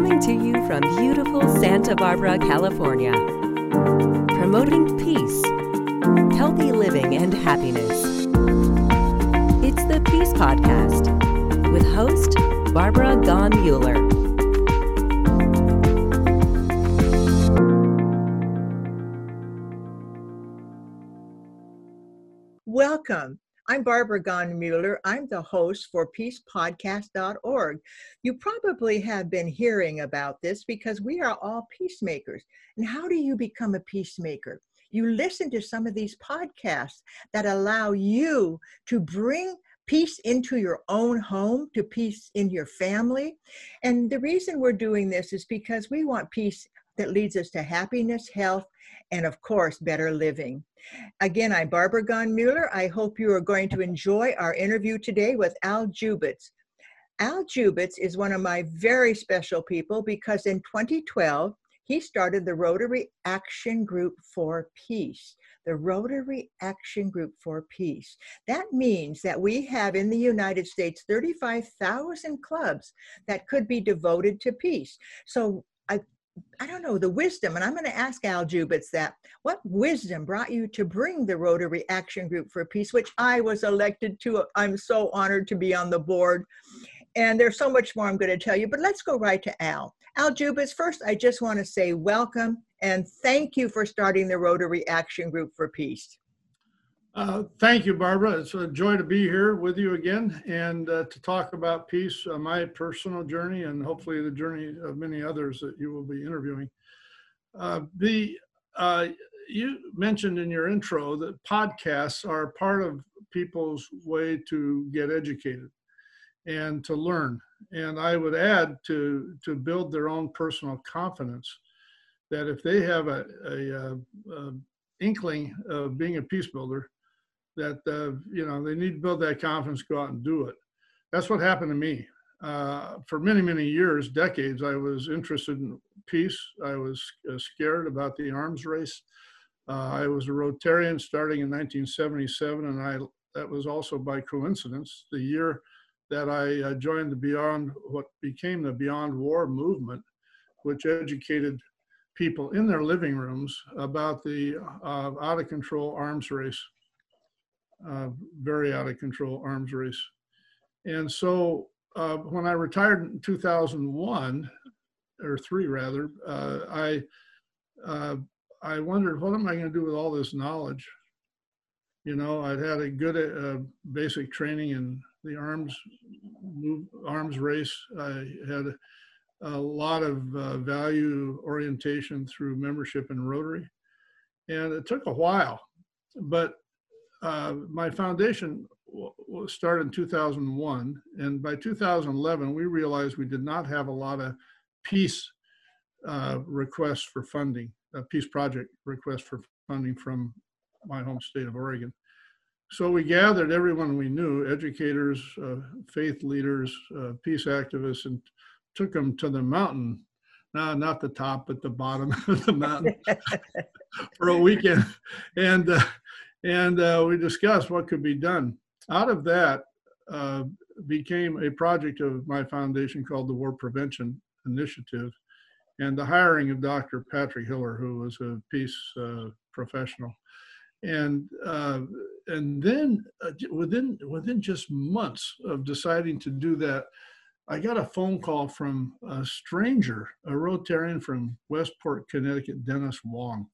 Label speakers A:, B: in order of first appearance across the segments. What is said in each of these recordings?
A: Coming to you from beautiful Santa Barbara, California. Promoting peace, healthy living, and happiness. It's the Peace Podcast with host Barbara Gaughen Muller.
B: Welcome. I'm Barbara Gaughen Muller. I'm the host for peacepodcast.org. You probably have been hearing about this because we are all peacemakers. And how do you become a peacemaker? You listen to some of these podcasts that allow you to bring peace into your own home, to peace in your family. And the reason we're doing this is because we want peace that leads us to happiness, health, and of course, better living. Again, I'm Barbara Gaughen Muller. I hope you are going to enjoy our interview today with Al Jubitz. Al Jubitz is one of my very special people because in 2012, he started the Rotary Action Group for Peace. The Rotary Action Group for Peace. That means that we have in the United States 35,000 clubs that could be devoted to peace. So I don't know, the wisdom, and I'm going to ask Al Jubitz that. What wisdom brought you to bring the Rotary Action Group for Peace, which I was elected to? I'm so honored to be on the board. And there's so much more I'm going to tell you, but let's go right to Al. Al Jubitz, first, I just want to say welcome and thank you for starting the Rotary Action Group for Peace.
C: Uh, thank you, Barbara. It's a joy to be here with you again and uh, to talk about peace, uh, my personal journey, and hopefully the journey of many others that you will be interviewing. Uh, the uh, you mentioned in your intro that podcasts are part of people's way to get educated and to learn, and I would add to to build their own personal confidence that if they have a, a, a, a inkling of being a peace builder that uh, you know they need to build that confidence, go out and do it. That's what happened to me. Uh, for many many years, decades, I was interested in peace. I was uh, scared about the arms race. Uh, I was a Rotarian starting in 1977, and I that was also by coincidence the year that I uh, joined the Beyond what became the Beyond War movement, which educated people in their living rooms about the uh, out of control arms race uh, very out of control arms race. And so uh, when I retired in 2001, or three rather, uh, I uh, I wondered what am I going to do with all this knowledge? You know, I'd had a good uh, basic training in the arms arms race. I had a lot of uh, value orientation through membership in Rotary, and it took a while, but uh, my foundation was started in 2001, and by 2011, we realized we did not have a lot of peace uh, requests for funding, a peace project requests for funding from my home state of Oregon. So we gathered everyone we knew, educators, uh, faith leaders, uh, peace activists, and took them to the mountain. Now, not the top, but the bottom of the mountain for a weekend. And uh, and uh, we discussed what could be done. Out of that uh, became a project of my foundation called the War Prevention Initiative, and the hiring of Dr. Patrick Hiller, who was a peace uh, professional, and uh, and then uh, within within just months of deciding to do that. I got a phone call from a stranger, a Rotarian from Westport, Connecticut, Dennis Wong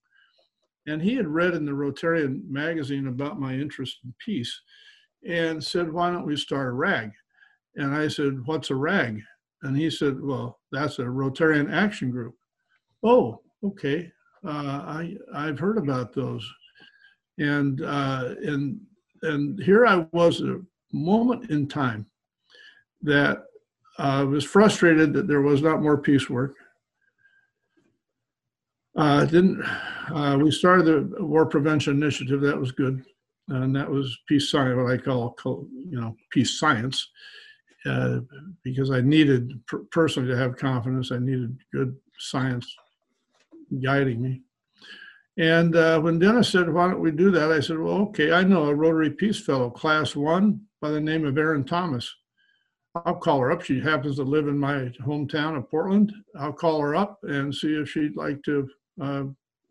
C: and he had read in the Rotarian magazine about my interest in peace and said, Why don't we start a rag? And I said, What's a rag? And he said, Well, that's a Rotarian action group. Oh, okay. Uh, I, I've heard about those. And, uh, and, and here I was a moment in time that I was frustrated that there was not more peace work. Uh, didn't uh, we started the war prevention initiative? That was good, and that was peace science, what I call you know peace science, uh, because I needed per- personally to have confidence. I needed good science guiding me. And uh, when Dennis said, "Why don't we do that?" I said, "Well, okay. I know a Rotary Peace Fellow, Class One, by the name of Erin Thomas. I'll call her up. She happens to live in my hometown of Portland. I'll call her up and see if she'd like to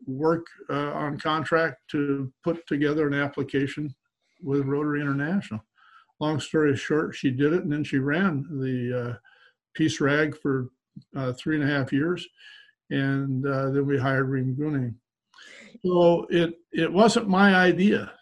C: work uh, on contract to put together an application with Rotary International. Long story short, she did it, and then she ran the uh, Peace Rag for uh, three and a half years, and uh, then we hired Reem Gunning. So it it wasn't my idea,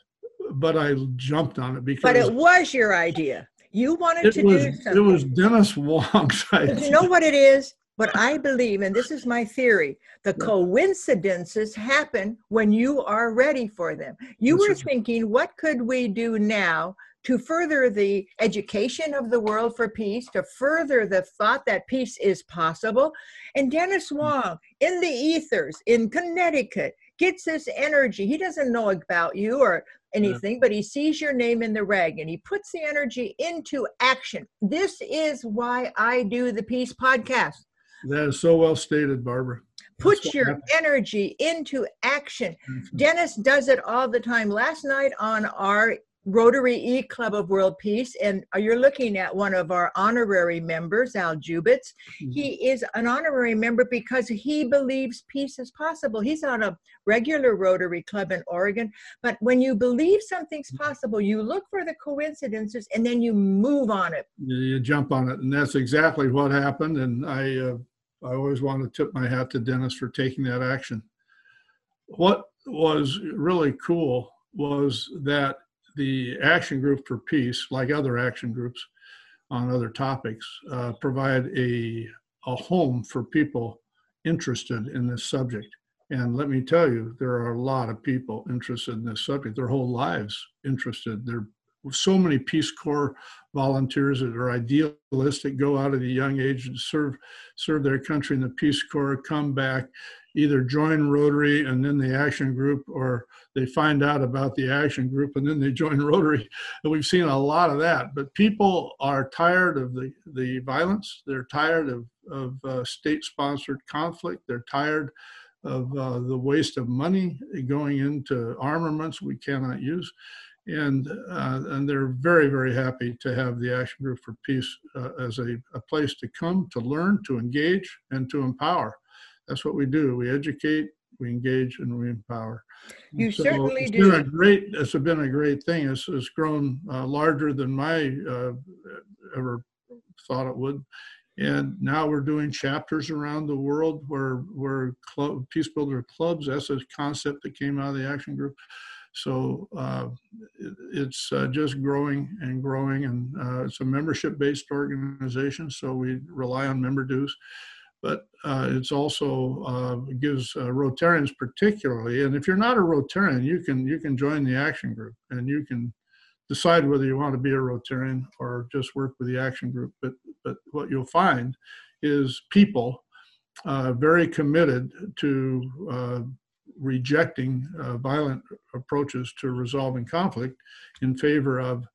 C: but I jumped on it because.
B: But it was your idea. You wanted to
C: was,
B: do something.
C: It was Dennis Wong's idea.
B: Do you know what it is? But I believe, and this is my theory, the coincidences happen when you are ready for them. You were thinking, what could we do now to further the education of the world for peace, to further the thought that peace is possible? And Dennis
C: Mm.
B: Wong in the ethers in Connecticut gets this energy. He doesn't know about you or anything, but he sees your name in the rag and he puts the energy into action. This is why I do the Peace Podcast.
C: That is so well stated, Barbara.
B: Put
C: That's
B: your energy into action. Dennis does it all the time. Last night on our Rotary E Club of World Peace, and you're looking at one of our honorary members, Al Jubitz. He is an honorary member because he believes peace is possible. He's on a regular Rotary Club in Oregon, but when you believe something's possible, you look for the coincidences and then you move on it.
C: you, you jump on it, and that's exactly what happened. And I, uh, I always want to tip my hat to Dennis for taking that action. What was really cool was that the Action Group for Peace, like other action groups on other topics, uh, provide a a home for people interested in this subject. And let me tell you, there are a lot of people interested in this subject. Their whole lives interested. There are so many Peace Corps volunteers that are idealistic, go out at a young age and serve serve their country in the Peace Corps, come back, either join Rotary and then the Action Group, or they find out about the Action Group and then they join Rotary. And we've seen a lot of that. But people are tired of the the violence. They're tired of of uh, state-sponsored conflict. They're tired of uh, the waste of money going into armaments we cannot use and uh, and they're very very happy to have the Action Group for Peace uh, as a, a place to come to learn, to engage, and to empower. That's what we do. We educate, we engage, and we empower.
B: You
C: So
B: certainly
C: it's
B: do.
C: Been a great. It's been a great thing. It's, it's grown uh, larger than my uh, ever thought it would. And now we're doing chapters around the world where where club, peace builder clubs. That's a concept that came out of the action group. So uh, it- it's uh, just growing and growing, and uh, it's a membership-based organization. So we rely on member dues, but uh, it's also uh, gives uh, Rotarians particularly. And if you're not a Rotarian, you can you can join the action group, and you can decide whether you want to be a Rotarian or just work with the action group. But but what you'll find is people uh, very committed to uh, rejecting uh, violent approaches to resolving conflict in favor of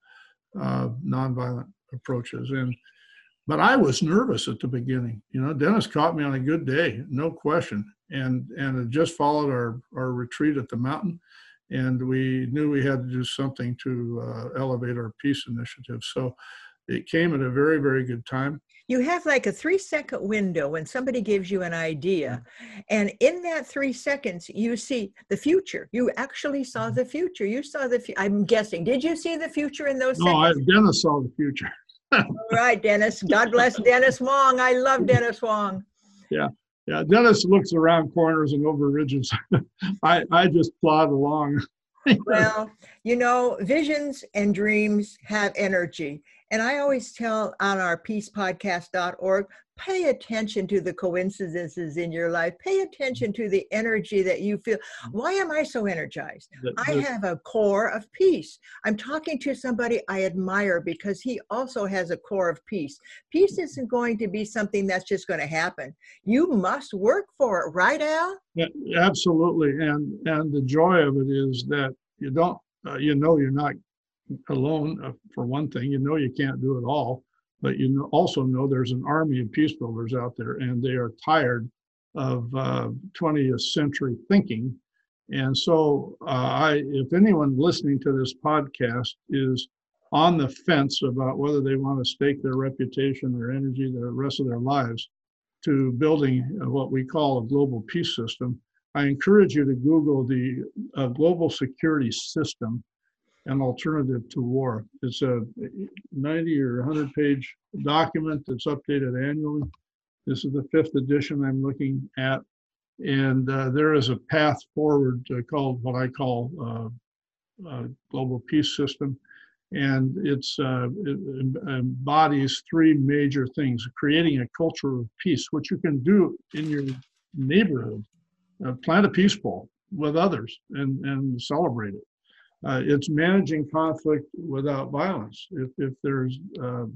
C: uh, nonviolent approaches. And but I was nervous at the beginning. You know, Dennis caught me on a good day, no question. And and it just followed our our retreat at the mountain, and we knew we had to do something to uh, elevate our peace initiative. So it came at a very very good time.
B: You have like a three second window when somebody gives you an idea and in that three seconds you see the future you actually
C: Mm-hmm.
B: saw the future you saw the fu- i'm guessing did you see the future in those
C: No, I,
B: seconds
C: Dennis saw the future.
B: All right dennis god bless dennis wong i love dennis wong
C: Yeah. Yeah, Dennis looks around corners and over ridges. I I just plod along.
B: well you know visions and dreams have energy and i always tell on our peacepodcast.org pay attention to the coincidences in your life pay attention to the energy that you feel why am i so energized I have a core of peace. I'm talking to somebody I admire because he also has a core of peace. Peace isn't going to be something that's just going to happen. You must work for it, right, Al?
C: Yeah, absolutely, and and the joy of it is that you don't, uh, you know, you're not alone. Uh, for one thing, you know you can't do it all, but you also know there's an army of peace builders out there, and they are tired of uh, 20th century thinking. And so, uh, I, if anyone listening to this podcast is on the fence about whether they want to stake their reputation, their energy, the rest of their lives to building what we call a global peace system, I encourage you to Google the uh, global security system an alternative to war. It's a 90 or 100 page document that's updated annually. This is the fifth edition I'm looking at. And uh, there is a path forward uh, called what I call uh, global peace system. And it's, uh, it embodies three major things creating a culture of peace, which you can do in your neighborhood. Uh, plant a peace pole with others and, and celebrate it uh, it's managing conflict without violence. If, if there's uh,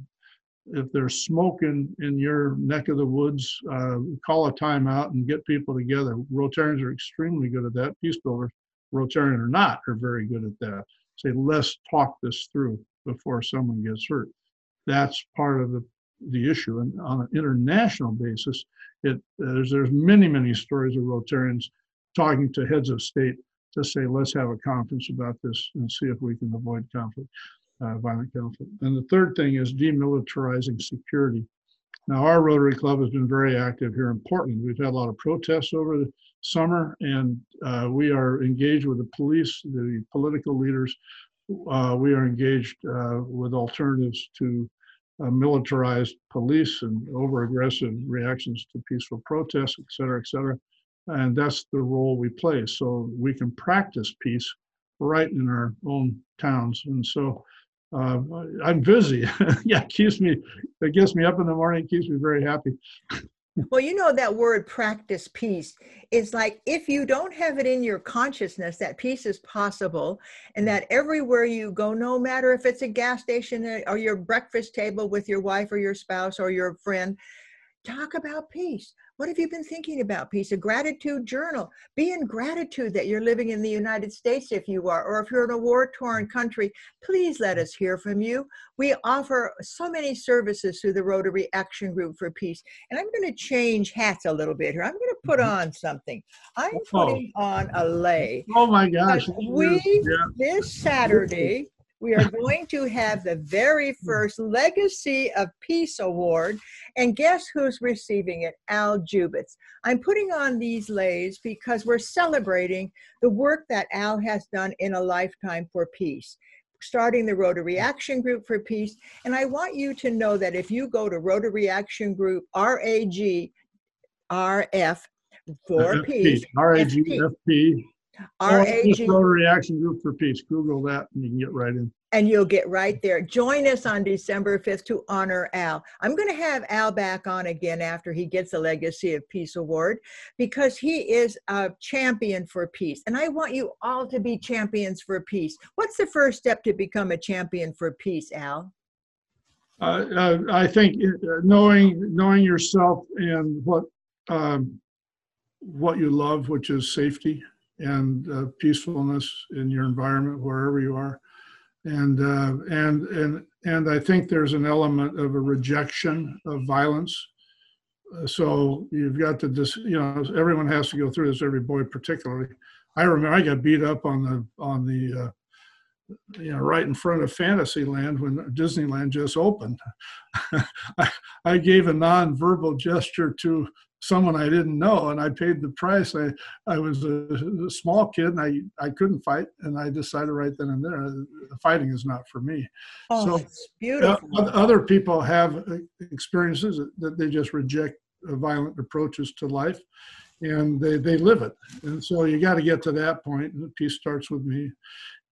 C: if there's smoke in, in your neck of the woods, uh, call a timeout and get people together. Rotarians are extremely good at that. Peace builders, Rotarian or not, are very good at that. Say, let's talk this through before someone gets hurt. That's part of the the issue. And on an international basis, it there's there's many many stories of Rotarians talking to heads of state to say, let's have a conference about this and see if we can avoid conflict, uh, violent conflict. And the third thing is demilitarizing security. Now, our Rotary Club has been very active here in Portland. We've had a lot of protests over the summer, and uh, we are engaged with the police, the political leaders. Uh, we are engaged uh, with alternatives to uh, militarized police and over aggressive reactions to peaceful protests, et cetera, et cetera and that's the role we play. So we can practice peace right in our own towns. And so uh, i'm busy. Yeah keeps me it gets me up in the morning keeps me very happy.
B: Well you know that word practice peace. Is like if you don't have it in your consciousness that peace is possible and that everywhere you go no matter if it's a gas station or your breakfast table with your wife or your spouse or your friend talk about peace what have you been thinking about? Peace, a gratitude journal. Be in gratitude that you're living in the United States if you are, or if you're in a war torn country, please let us hear from you. We offer so many services through the Rotary Action Group for Peace. And I'm going to change hats a little bit here. I'm going to put mm-hmm. on something. I'm putting oh. on a lei.
C: Oh my gosh.
B: We, yeah. this Saturday, we are going to have the very first Legacy of Peace Award. And guess who's receiving it? Al Jubitz. I'm putting on these leis because we're celebrating the work that Al has done in a lifetime for peace starting the Rotary Action Group for Peace. And I want you to know that if you go to Rotary Action Group, R-A-G, R-F, for Peace.
C: R-A-G-F-P. R-A-G. Rotary Action Group for Peace. Google that and you can get right in
B: and you'll get right there. Join us on December 5th to honor Al. I'm going to have Al back on again after he gets the Legacy of Peace Award because he is a champion for peace. And I want you all to be champions for peace. What's the first step to become a champion for peace, Al?
C: Uh, uh, I think uh, knowing knowing yourself and what um, what you love, which is safety and uh, peacefulness in your environment wherever you are and uh, and and and I think there's an element of a rejection of violence. Uh, so you've got to just you know everyone has to go through this. Every boy, particularly. I remember I got beat up on the on the uh, you know right in front of Fantasyland when Disneyland just opened. I, I gave a non-verbal gesture to someone I didn't know, and I paid the price. I I was a, a, small kid, and I I couldn't fight, and I decided right then and there, the fighting is not for me.
B: Oh, so it's beautiful.
C: Uh, other people have uh, experiences that they just reject violent approaches to life, and they they live it. And so you got to get to that point. And the peace starts with me,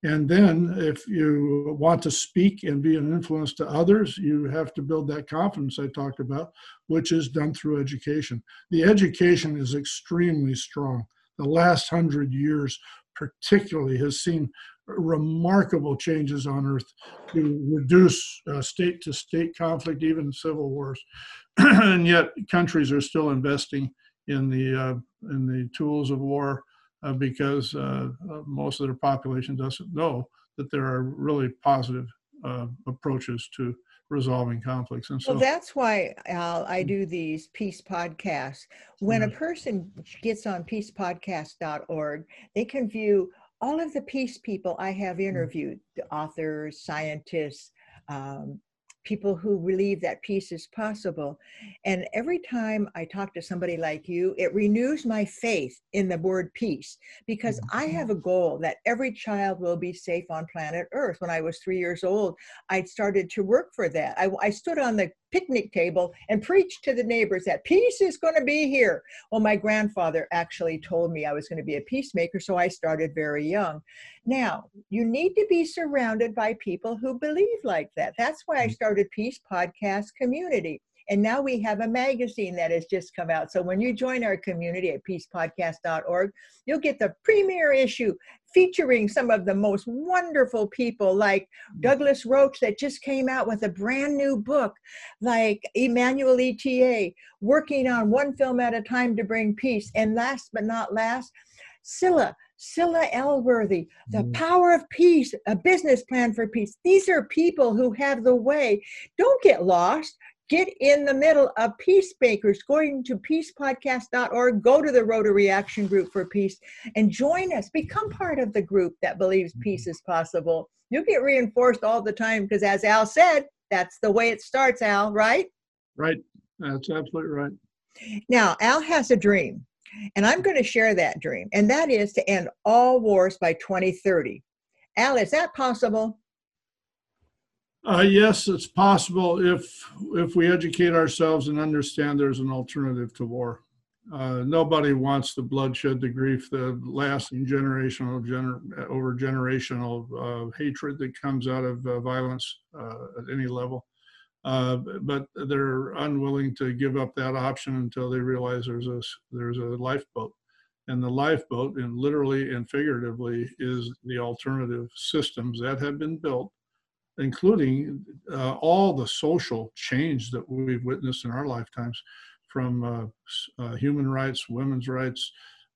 C: and then, if you want to speak and be an influence to others, you have to build that confidence I talked about, which is done through education. The education is extremely strong. The last hundred years, particularly, has seen remarkable changes on earth to reduce state to state conflict, even civil wars. and yet, countries are still investing in the, uh, in the tools of war uh, because uh, uh, most of their population doesn't know that there are really positive uh, approaches to resolving conflicts.
B: And so well, that's why Al, I do these peace podcasts. When a person gets on peacepodcast.org, they can view all of the peace people I have mm. interviewed, the authors, scientists, um, people who believe that peace is possible. And every time I talk to somebody like you, it renews my faith in the word peace because I mm-hmm. have a goal that every child will be safe on planet Earth. When I was three years old, I started to work for that. I, I stood on the picnic table and preach to the neighbors that peace is going to be here. Well, my grandfather actually told me I was going to be a peacemaker, so I started very young. Now, you need to be surrounded by people who believe like that. That's why I mm. started Peace Podcast Community. And now we have a magazine that has just come out. So when you join our community at peacepodcast.org, you'll get the premiere issue featuring some of the most wonderful people like mm. Douglas Roche that just came out with a brand new book, like Emmanuel Itier, working on one film at a time to bring peace. And last but not last, Scylla, Scylla Elworthy, The mm. Power of Peace, a business plan for peace. These are people who have the way. Don't get lost. Get in the middle of peacemakers. Going to peacepodcast.org, go to the Rotary Action Group for Peace and join us. Become part of the group that believes peace is possible. You get reinforced all the time because, as Al said, that's the way it starts, Al, right?
C: Right. That's absolutely right.
B: Now, Al has a dream. And I'm going to share that dream, and that is to end all wars by 2030. Al, is that possible?
C: Uh, yes, it's possible if if we educate ourselves and understand there's an alternative to war. Uh, nobody wants the bloodshed, the grief, the lasting generational gener- over generational uh, hatred that comes out of uh, violence uh, at any level. Uh, but they're unwilling to give up that option until they realize there's a there's a lifeboat, and the lifeboat, and literally and figuratively, is the alternative systems that have been built, including uh, all the social change that we've witnessed in our lifetimes, from uh, uh human rights, women's rights,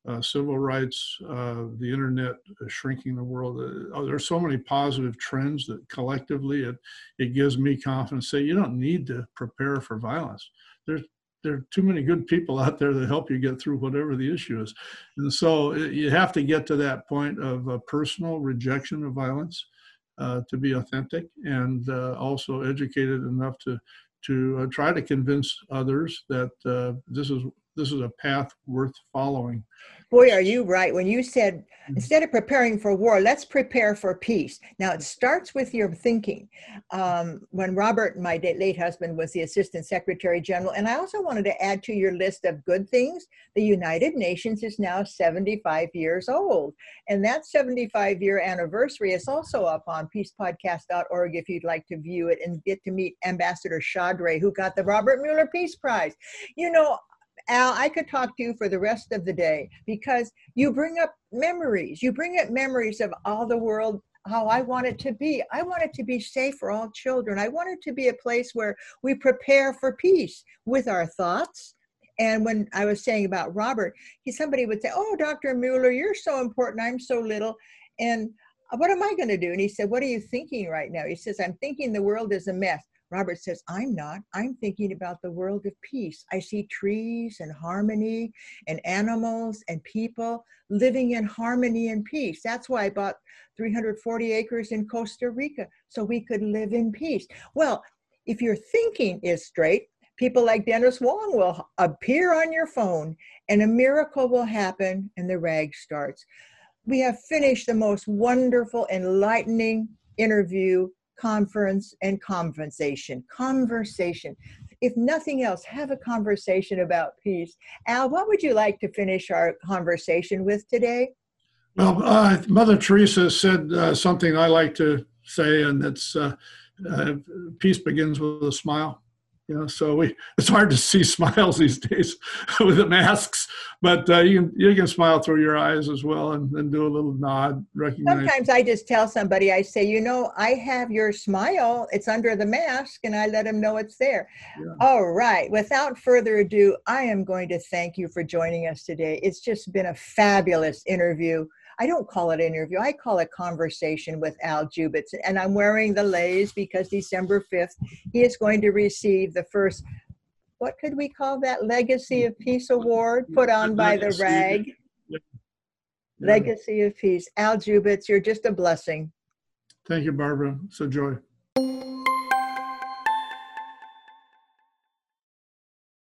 C: uh, civil rights, uh, the internet shrinking the world. Uh, there's so many positive trends that collectively it, it gives me confidence. Say you don't need to prepare for violence. There's there are too many good people out there that help you get through whatever the issue is, and so you have to get to that point of personal rejection of violence uh, to be authentic and uh, also educated enough to to try to convince others that this is this is a path worth following.
B: Boy, are you right. When you said, mm-hmm. instead of preparing for war, let's prepare for peace. Now, it starts with your thinking. Um, when Robert, my late husband, was the Assistant Secretary General, and I also wanted to add to your list of good things, the United Nations is now 75 years old. And that 75 year anniversary is also up on peacepodcast.org if you'd like to view it and get to meet Ambassador Chowdhury, who got the Robert Muller Peace Prize. You know, Al, I could talk to you for the rest of the day because you bring up memories. You bring up memories of all the world, how I want it to be. I want it to be safe for all children. I want it to be a place where we prepare for peace with our thoughts. And when I was saying about Robert, he somebody would say, "Oh, Dr. Muller, you're so important. I'm so little." And what am I going to do? And he said, What are you thinking right now? He says, I'm thinking the world is a mess. Robert says, I'm not. I'm thinking about the world of peace. I see trees and harmony and animals and people living in harmony and peace. That's why I bought 340 acres in Costa Rica so we could live in peace. Well, if your thinking is straight, people like Dennis Wong will appear on your phone and a miracle will happen and the rag starts. We have finished the most wonderful, enlightening interview conference, and conversation. Conversation. If nothing else, have a conversation about peace. Al, what would you like to finish our conversation with today?
C: Well, uh, Mother Teresa said uh, something I like to say, and it's uh, uh peace begins with a smile you know so we it's hard to see smiles these days with the masks but uh, you can you can smile through your eyes as well and then do a little nod recognize
B: sometimes i just tell somebody i say you know i have your smile. It's under the mask and i let them know it's there. Yeah. all right without further ado i am going to thank you for joining us today. It's just been a fabulous interview I don't call it an interview. I call it conversation with Al Jubitz. And I'm wearing the leis because December 5th, he is going to receive the first, what could we call that? Legacy of Peace Award put on by the RAG. Legacy of Peace. Al Jubitz, you're just a blessing.
C: Thank you, Barbara. A joy.